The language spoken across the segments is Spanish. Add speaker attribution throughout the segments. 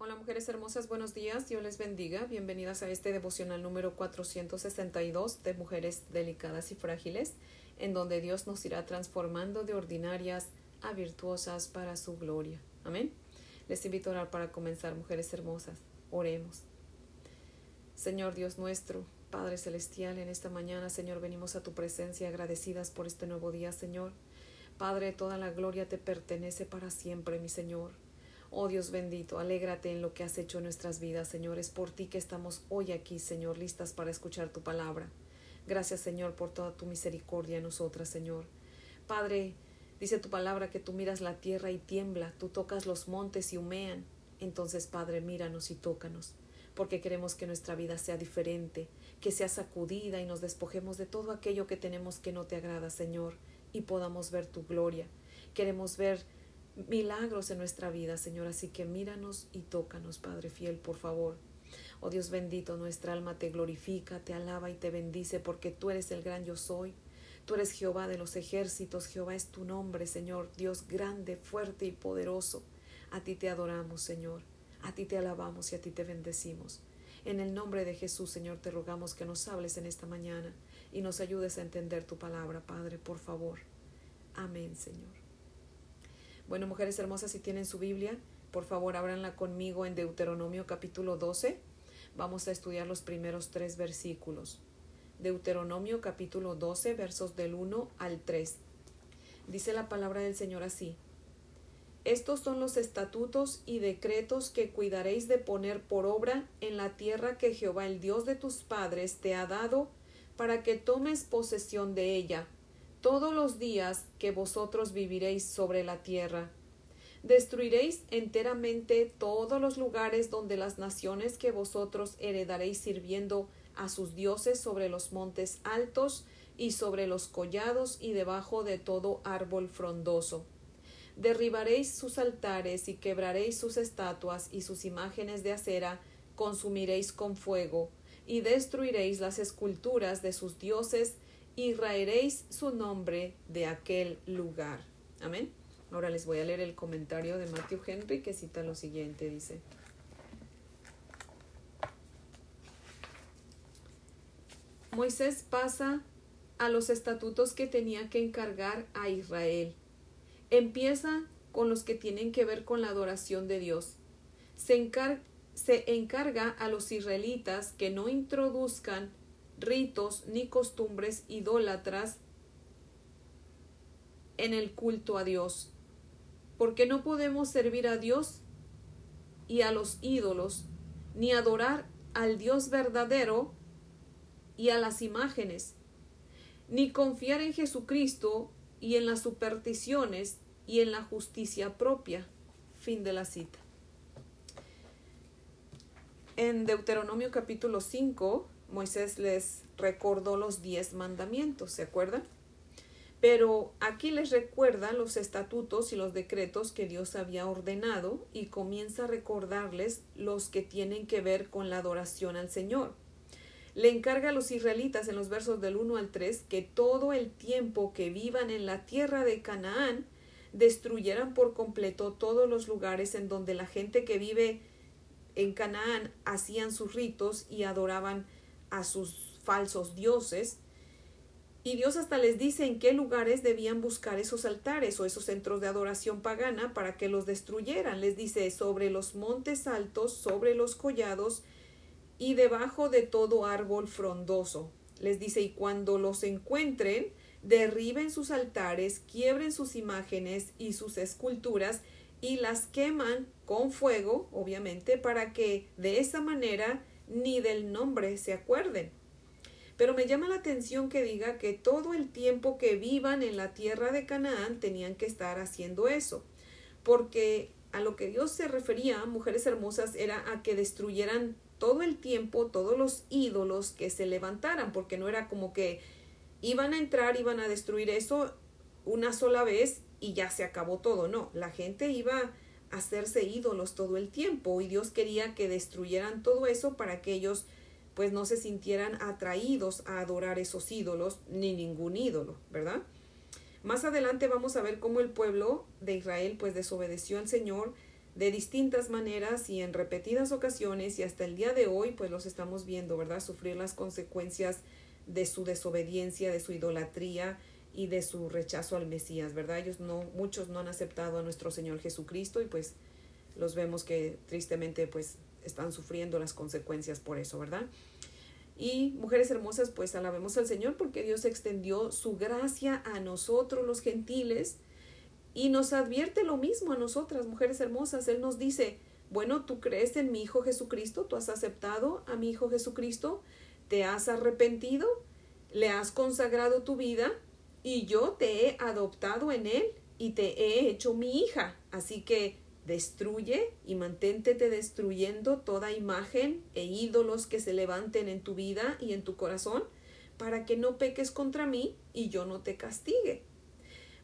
Speaker 1: Hola mujeres hermosas, buenos días, Dios les bendiga. Bienvenidas a este devocional número 462 de Mujeres Delicadas y Frágiles, en donde Dios nos irá transformando de ordinarias a virtuosas para su gloria. Amén. Les invito a orar para comenzar, mujeres hermosas. Oremos. Señor Dios nuestro, Padre Celestial, en esta mañana, Señor, venimos a tu presencia agradecidas por este nuevo día, Señor. Padre, toda la gloria te pertenece para siempre, mi Señor. Oh Dios bendito, alégrate en lo que has hecho en nuestras vidas, Señor. Es por ti que estamos hoy aquí, Señor, listas para escuchar tu palabra. Gracias, Señor, por toda tu misericordia en nosotras, Señor. Padre, dice tu palabra que tú miras la tierra y tiembla, tú tocas los montes y humean. Entonces, Padre, míranos y tócanos, porque queremos que nuestra vida sea diferente, que sea sacudida y nos despojemos de todo aquello que tenemos que no te agrada, Señor, y podamos ver tu gloria. Queremos ver milagros en nuestra vida, Señor. Así que míranos y tócanos, Padre fiel, por favor. Oh Dios bendito, nuestra alma te glorifica, te alaba y te bendice, porque tú eres el gran yo soy. Tú eres Jehová de los ejércitos, Jehová es tu nombre, Señor, Dios grande, fuerte y poderoso. A ti te adoramos, Señor, a ti te alabamos y a ti te bendecimos. En el nombre de Jesús, Señor, te rogamos que nos hables en esta mañana y nos ayudes a entender tu palabra, Padre, por favor. Amén, Señor. Bueno, mujeres hermosas, si tienen su Biblia, por favor, ábranla conmigo en Deuteronomio capítulo 12. Vamos a estudiar los primeros tres versículos. Deuteronomio capítulo 12, versos del 1 al 3. Dice la palabra del Señor así. Estos son los estatutos y decretos que cuidaréis de poner por obra en la tierra que Jehová el Dios de tus padres te ha dado, para que tomes posesión de ella todos los días que vosotros viviréis sobre la tierra. Destruiréis enteramente todos los lugares donde las naciones que vosotros heredaréis sirviendo a sus dioses sobre los montes altos y sobre los collados y debajo de todo árbol frondoso. Derribaréis sus altares y quebraréis sus estatuas y sus imágenes de acera, consumiréis con fuego, y destruiréis las esculturas de sus dioses y raeréis su nombre de aquel lugar. Amén. Ahora les voy a leer el comentario de Matthew Henry que cita lo siguiente, dice. Moisés pasa a los estatutos que tenía que encargar a Israel. Empieza con los que tienen que ver con la adoración de Dios. Se, se encarga a los israelitas que no introduzcan ritos ni costumbres idólatras en el culto a Dios. Porque no podemos servir a Dios y a los ídolos, ni adorar al Dios verdadero y a las imágenes, ni confiar en Jesucristo y en las supersticiones y en la justicia propia. Fin de la cita. En Deuteronomio capítulo 5, Moisés les recordó los diez mandamientos, ¿se acuerdan? Pero aquí les recuerda los estatutos y los decretos que Dios había ordenado y comienza a recordarles los que tienen que ver con la adoración al Señor. Le encarga a los israelitas en los versos del 1 al 3 que todo el tiempo que vivan en la tierra de Canaán destruyeran por completo todos los lugares en donde la gente que vive en Canaán hacían sus ritos y adoraban a sus falsos dioses. Y Dios hasta les dice en qué lugares debían buscar esos altares o esos centros de adoración pagana para que los destruyeran. Les dice sobre los montes altos, sobre los collados y debajo de todo árbol frondoso. Les dice, y cuando los encuentren, derriben sus altares, quiebren sus imágenes y sus esculturas y las queman con fuego, obviamente, para que de esa manera ni del nombre se acuerden. Pero me llama la atención que diga que todo el tiempo que vivan en la tierra de Canaán tenían que estar haciendo eso, porque a lo que Dios se refería, mujeres hermosas, era a que destruyeran todo el tiempo todos los ídolos que se levantaran, porque no era como que iban a entrar, iban a destruir eso una sola vez y ya se acabó todo, no, la gente iba hacerse ídolos todo el tiempo y Dios quería que destruyeran todo eso para que ellos pues no se sintieran atraídos a adorar esos ídolos ni ningún ídolo, ¿verdad? Más adelante vamos a ver cómo el pueblo de Israel pues desobedeció al Señor, de distintas maneras y en repetidas ocasiones y hasta el día de hoy pues los estamos viendo, ¿verdad? Sufrir las consecuencias de su desobediencia, de su idolatría y de su rechazo al Mesías, ¿verdad? Ellos no, muchos no han aceptado a nuestro Señor Jesucristo y pues los vemos que tristemente pues están sufriendo las consecuencias por eso, ¿verdad? Y mujeres hermosas, pues alabemos al Señor porque Dios extendió su gracia a nosotros los gentiles y nos advierte lo mismo a nosotras, mujeres hermosas. Él nos dice, bueno, tú crees en mi Hijo Jesucristo, tú has aceptado a mi Hijo Jesucristo, te has arrepentido, le has consagrado tu vida y yo te he adoptado en Él y te he hecho mi hija. Así que destruye y manténtete destruyendo toda imagen e ídolos que se levanten en tu vida y en tu corazón para que no peques contra mí y yo no te castigue.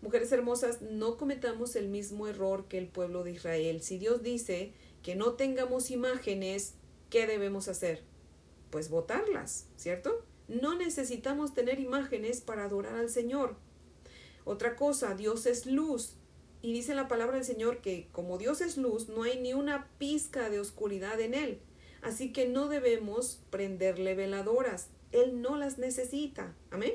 Speaker 1: Mujeres hermosas, no cometamos el mismo error que el pueblo de Israel. Si Dios dice que no tengamos imágenes, ¿qué debemos hacer? Pues votarlas, ¿cierto? No necesitamos tener imágenes para adorar al Señor. Otra cosa, Dios es luz. Y dice la palabra del Señor que como Dios es luz, no hay ni una pizca de oscuridad en Él. Así que no debemos prenderle veladoras. Él no las necesita. Amén.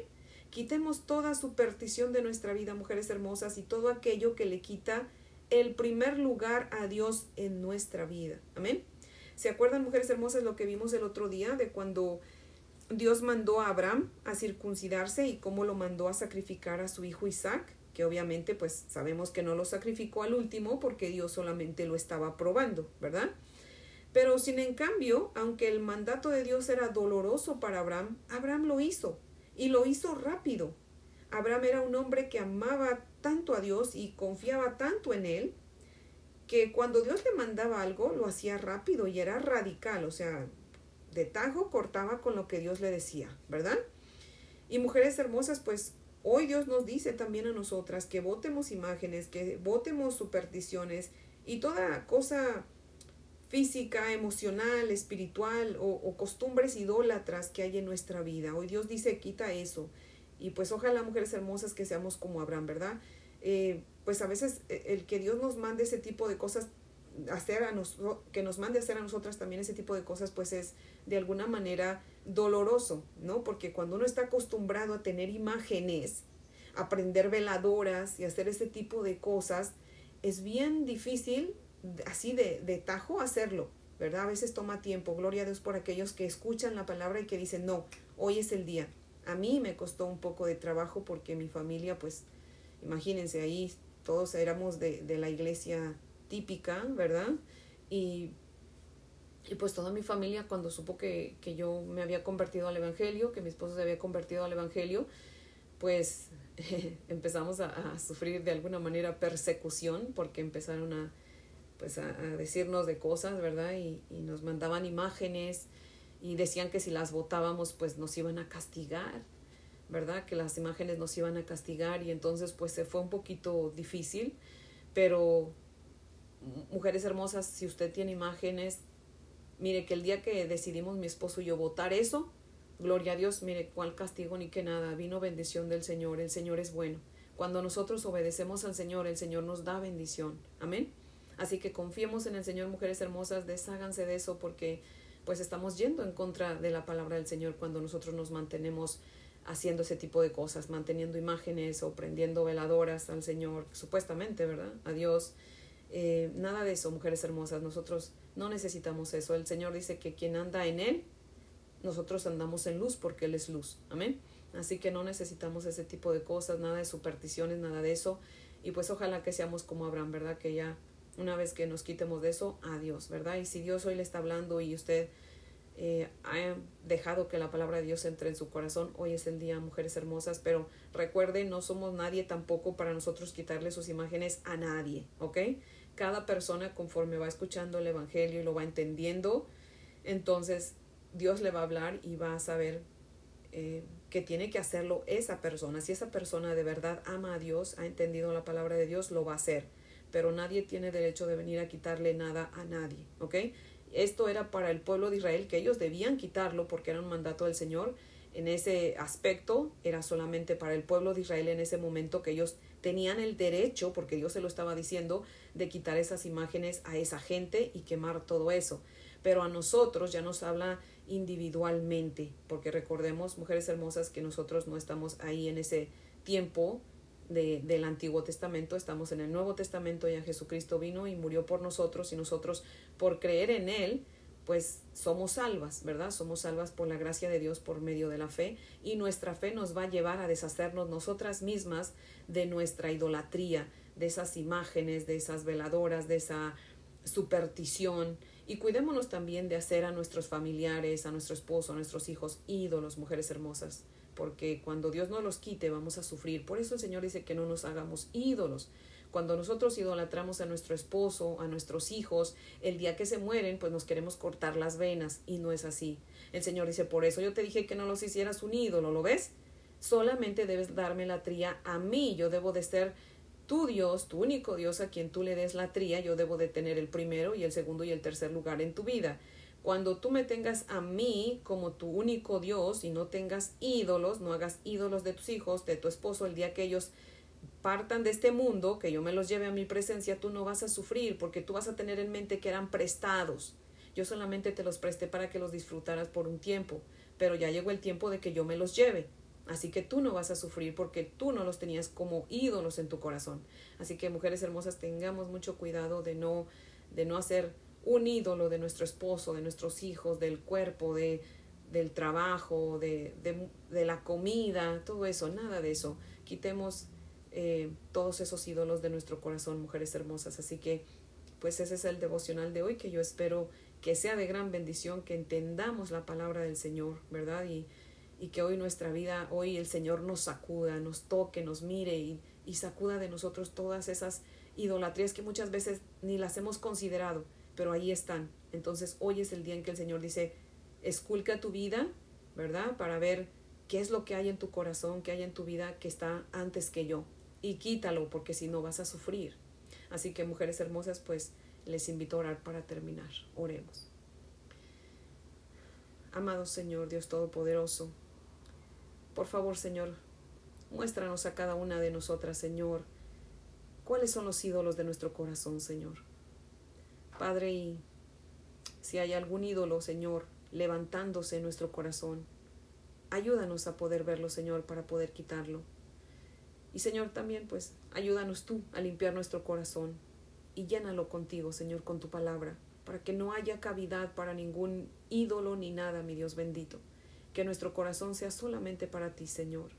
Speaker 1: Quitemos toda superstición de nuestra vida, mujeres hermosas, y todo aquello que le quita el primer lugar a Dios en nuestra vida. Amén. ¿Se acuerdan, mujeres hermosas, lo que vimos el otro día de cuando Dios mandó a Abraham a circuncidarse y cómo lo mandó a sacrificar a su hijo Isaac? Que obviamente, pues sabemos que no lo sacrificó al último porque Dios solamente lo estaba probando, ¿verdad? Pero sin en cambio, aunque el mandato de Dios era doloroso para Abraham, Abraham lo hizo y lo hizo rápido. Abraham era un hombre que amaba tanto a Dios y confiaba tanto en él que cuando Dios le mandaba algo lo hacía rápido y era radical, o sea, tajo cortaba con lo que Dios le decía, ¿verdad? Y mujeres hermosas, pues hoy Dios nos dice también a nosotras que votemos imágenes, que votemos supersticiones y toda cosa física, emocional, espiritual o, costumbres idólatras que hay en nuestra vida. Hoy Dios dice, quita eso. Y pues ojalá mujeres hermosas que seamos como Abraham, ¿verdad? Eh, pues a veces eh, el que Dios nos mande ese tipo de cosas, hacer a que nos mande hacer a nosotras también ese tipo de cosas, pues es de alguna manera doloroso, ¿no? Porque cuando uno está acostumbrado a tener imágenes, a prender veladoras y hacer ese tipo de cosas, es bien difícil así de, de tajo hacerlo, ¿verdad? A veces toma tiempo. Gloria a Dios por aquellos que escuchan la palabra y que dicen, no, hoy es el día. A mí me costó un poco de trabajo porque mi familia, pues, imagínense, ahí todos éramos de, de la iglesia típica, ¿verdad? Y, y, pues toda mi familia cuando supo que, que, yo me había convertido al Evangelio, que mi esposo se había convertido al Evangelio, pues empezamos a, sufrir de alguna manera persecución porque empezaron a, pues a, decirnos de cosas, ¿verdad? Y, y, nos mandaban imágenes y decían que si las votábamos pues nos iban a castigar, ¿verdad? Que las imágenes nos iban a castigar y entonces pues se fue un poquito difícil, pero mujeres hermosas, si usted tiene imágenes, mire que el día que decidimos mi esposo y yo votar eso, gloria a Dios, mire cuál castigo ni que nada, vino bendición del Señor, el Señor es bueno. Cuando nosotros obedecemos al Señor, el Señor nos da bendición. Amén. Así que confiemos en el Señor, mujeres hermosas, desháganse de eso porque pues estamos yendo en contra de la palabra del Señor cuando nosotros nos mantenemos haciendo ese tipo de cosas, manteniendo imágenes o prendiendo veladoras al Señor, supuestamente, ¿verdad? A Dios. Eh, nada de eso, mujeres hermosas, nosotros no necesitamos eso. El Señor dice que quien anda en Él, nosotros andamos en luz porque Él es luz. Amén. Así que no necesitamos ese tipo de cosas, nada de supersticiones, nada de eso. Y pues ojalá que seamos como Abraham, ¿verdad? Que ya una vez que nos quitemos de eso, adiós, ¿verdad? Y si Dios hoy le está hablando y usted eh, ha dejado que la palabra de Dios entre en su corazón, hoy es el día, mujeres hermosas, pero recuerden, no somos nadie tampoco para nosotros quitarle sus imágenes a nadie, ¿ok? Cada persona conforme va escuchando el Evangelio y lo va entendiendo, entonces Dios le va a hablar y va a saber eh, que tiene que hacerlo esa persona. Si esa persona de verdad ama a Dios, ha entendido la palabra de Dios, lo va a hacer pero nadie tiene derecho de venir a quitarle nada a nadie, ¿ok? Esto era para el pueblo de Israel, que ellos debían quitarlo porque era un mandato del Señor. En ese aspecto era solamente para el pueblo de Israel en ese momento que ellos tenían el derecho, porque Dios se lo estaba diciendo, de quitar esas imágenes a esa gente y quemar todo eso. Pero a nosotros ya nos habla individualmente, porque recordemos, mujeres hermosas, que nosotros no estamos ahí en ese tiempo de, del Antiguo Testamento, estamos en el Nuevo Testamento, ya Jesucristo vino y murió por nosotros y nosotros por creer en Él, pues somos salvas, ¿verdad? Somos salvas por la gracia de Dios por medio de la fe y nuestra fe nos va a llevar a deshacernos nosotras mismas de nuestra idolatría, de esas imágenes, de esas veladoras, de esa superstición y cuidémonos también de hacer a nuestros familiares, a nuestro esposo, a nuestros hijos ídolos, mujeres hermosas, porque cuando Dios no los quite vamos a sufrir. Por eso el Señor dice que no nos hagamos ídolos, cuando nosotros idolatramos a nuestro esposo, a nuestros hijos, el día que se mueren, pues nos queremos cortar las venas y no es así. El Señor dice, por eso yo te dije que no los hicieras un ídolo, ¿lo ves? Solamente debes darme la tría a mí, yo debo de ser tu Dios, tu único Dios a quien tú le des la tría, yo debo de tener el primero y el segundo y el tercer lugar en tu vida. Cuando tú me tengas a mí como tu único Dios y no tengas ídolos, no hagas ídolos de tus hijos, de tu esposo, el día que ellos partan de este mundo, que yo me los lleve a mi presencia, tú no vas a sufrir porque tú vas a tener en mente que eran prestados. Yo solamente te los presté para que los disfrutaras por un tiempo, pero ya llegó el tiempo de que yo me los lleve. Así que tú no vas a sufrir porque tú no los tenías como ídolos en tu corazón. Así que mujeres hermosas, tengamos mucho cuidado de no de no hacer un ídolo de nuestro esposo, de nuestros hijos, del cuerpo, de del trabajo, de, de, de la comida, todo eso, nada de eso. Quitemos eh, todos esos ídolos de nuestro corazón, mujeres hermosas. Así que, pues ese es el devocional de hoy que yo espero que sea de gran bendición, que entendamos la palabra del Señor, ¿verdad? Y, y que hoy nuestra vida, hoy el Señor nos sacuda, nos toque, nos mire y, y sacuda de nosotros todas esas idolatrías que muchas veces ni las hemos considerado, pero ahí están. Entonces hoy es el día en que el Señor dice, esculca tu vida, ¿verdad? Para ver qué es lo que hay en tu corazón, qué hay en tu vida que está antes que yo y quítalo porque si no vas a sufrir. Así que mujeres hermosas, pues les invito a orar para terminar. Oremos. Amado Señor, Dios Todopoderoso, por favor, Señor, muéstranos a cada una de nosotras, Señor, cuáles son los ídolos de nuestro corazón, Señor. Padre, y si hay algún ídolo, Señor, levantándose en nuestro corazón, ayúdanos a poder verlo, Señor, para poder quitarlo. Y Señor, también pues ayúdanos tú a limpiar nuestro corazón y llénalo contigo, Señor, con tu palabra, para que no haya cavidad para ningún ídolo ni nada, mi Dios bendito. Que nuestro corazón sea solamente para ti, Señor.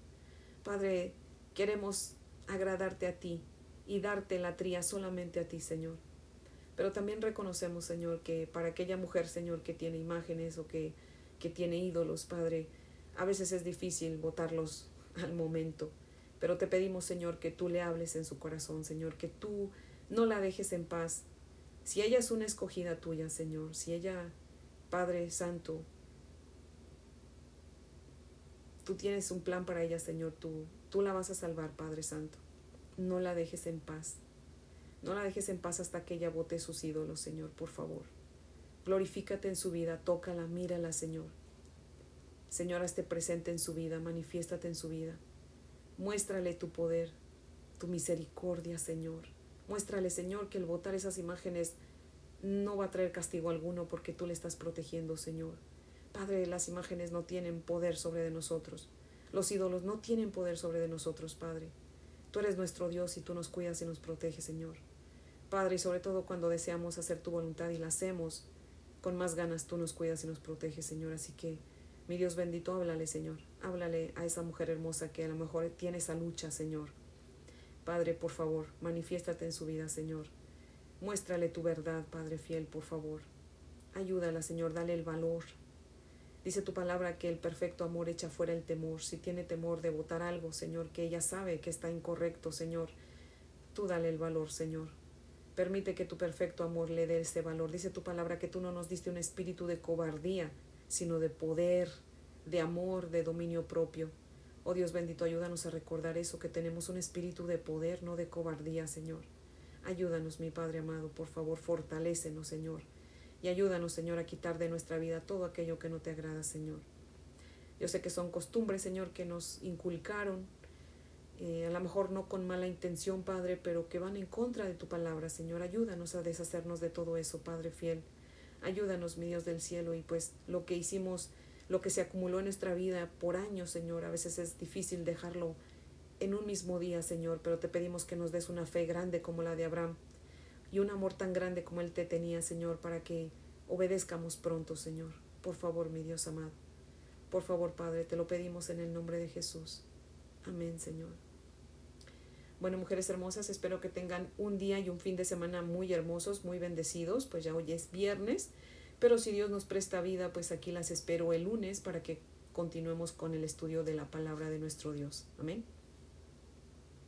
Speaker 1: Padre, queremos agradarte a ti y darte la tría solamente a ti, Señor. Pero también reconocemos, Señor, que para aquella mujer, Señor, que tiene imágenes o que, que tiene ídolos, Padre, a veces es difícil botarlos al momento. Pero te pedimos, Señor, que tú le hables en su corazón, Señor, que tú no la dejes en paz. Si ella es una escogida tuya, Señor, si ella, Padre Santo, tú tienes un plan para ella, Señor, tú, tú la vas a salvar, Padre Santo. No la dejes en paz. No la dejes en paz hasta que ella bote sus ídolos, Señor, por favor. Glorifícate en su vida, tócala, mírala, Señor. Señor, esté presente en su vida, manifiéstate en su vida. Muéstrale tu poder, tu misericordia, Señor. Muéstrale, Señor, que el botar esas imágenes no va a traer castigo alguno porque tú le estás protegiendo, Señor. Padre, las imágenes no tienen poder sobre de nosotros. Los ídolos no tienen poder sobre de nosotros, Padre. Tú eres nuestro Dios y tú nos cuidas y nos proteges, Señor. Padre, y sobre todo cuando deseamos hacer tu voluntad y la hacemos, con más ganas tú nos cuidas y nos proteges, Señor. Así que mi Dios bendito, háblale, Señor. Háblale a esa mujer hermosa que a lo mejor tiene esa lucha, Señor. Padre, por favor, manifiéstate en su vida, Señor. Muéstrale tu verdad, Padre fiel, por favor. Ayúdala, Señor, dale el valor. Dice tu palabra que el perfecto amor echa fuera el temor. Si tiene temor de votar algo, Señor, que ella sabe que está incorrecto, Señor, tú dale el valor, Señor. Permite que tu perfecto amor le dé ese valor. Dice tu palabra que tú no nos diste un espíritu de cobardía, sino de poder, de amor, de dominio propio. Oh Dios bendito, ayúdanos a recordar eso, que tenemos un espíritu de poder, no de cobardía, Señor. Ayúdanos, mi Padre amado, por favor, fortalécenos, Señor. Y ayúdanos, Señor, a quitar de nuestra vida todo aquello que no te agrada, Señor. Yo sé que son costumbres, Señor, que nos inculcaron eh, a lo mejor no con mala intención, Padre, pero que van en contra de tu palabra, Señor. Ayúdanos a deshacernos de todo eso, Padre fiel. Ayúdanos, mi Dios del cielo, y pues lo que hicimos, lo que se acumuló en nuestra vida por años, Señor, a veces es difícil dejarlo en un mismo día, Señor, pero te pedimos que nos des una fe grande como la de Abraham y un amor tan grande como Él te tenía, Señor, para que obedezcamos pronto, Señor. Por favor, mi Dios amado. Por favor, Padre, te lo pedimos en el nombre de Jesús. Amén, Señor. Bueno, mujeres hermosas, espero que tengan un día y un fin de semana muy hermosos, muy bendecidos, pues ya hoy es viernes, pero si Dios nos presta vida, pues aquí las espero el lunes para que continuemos con el estudio de la palabra de nuestro Dios. Amén.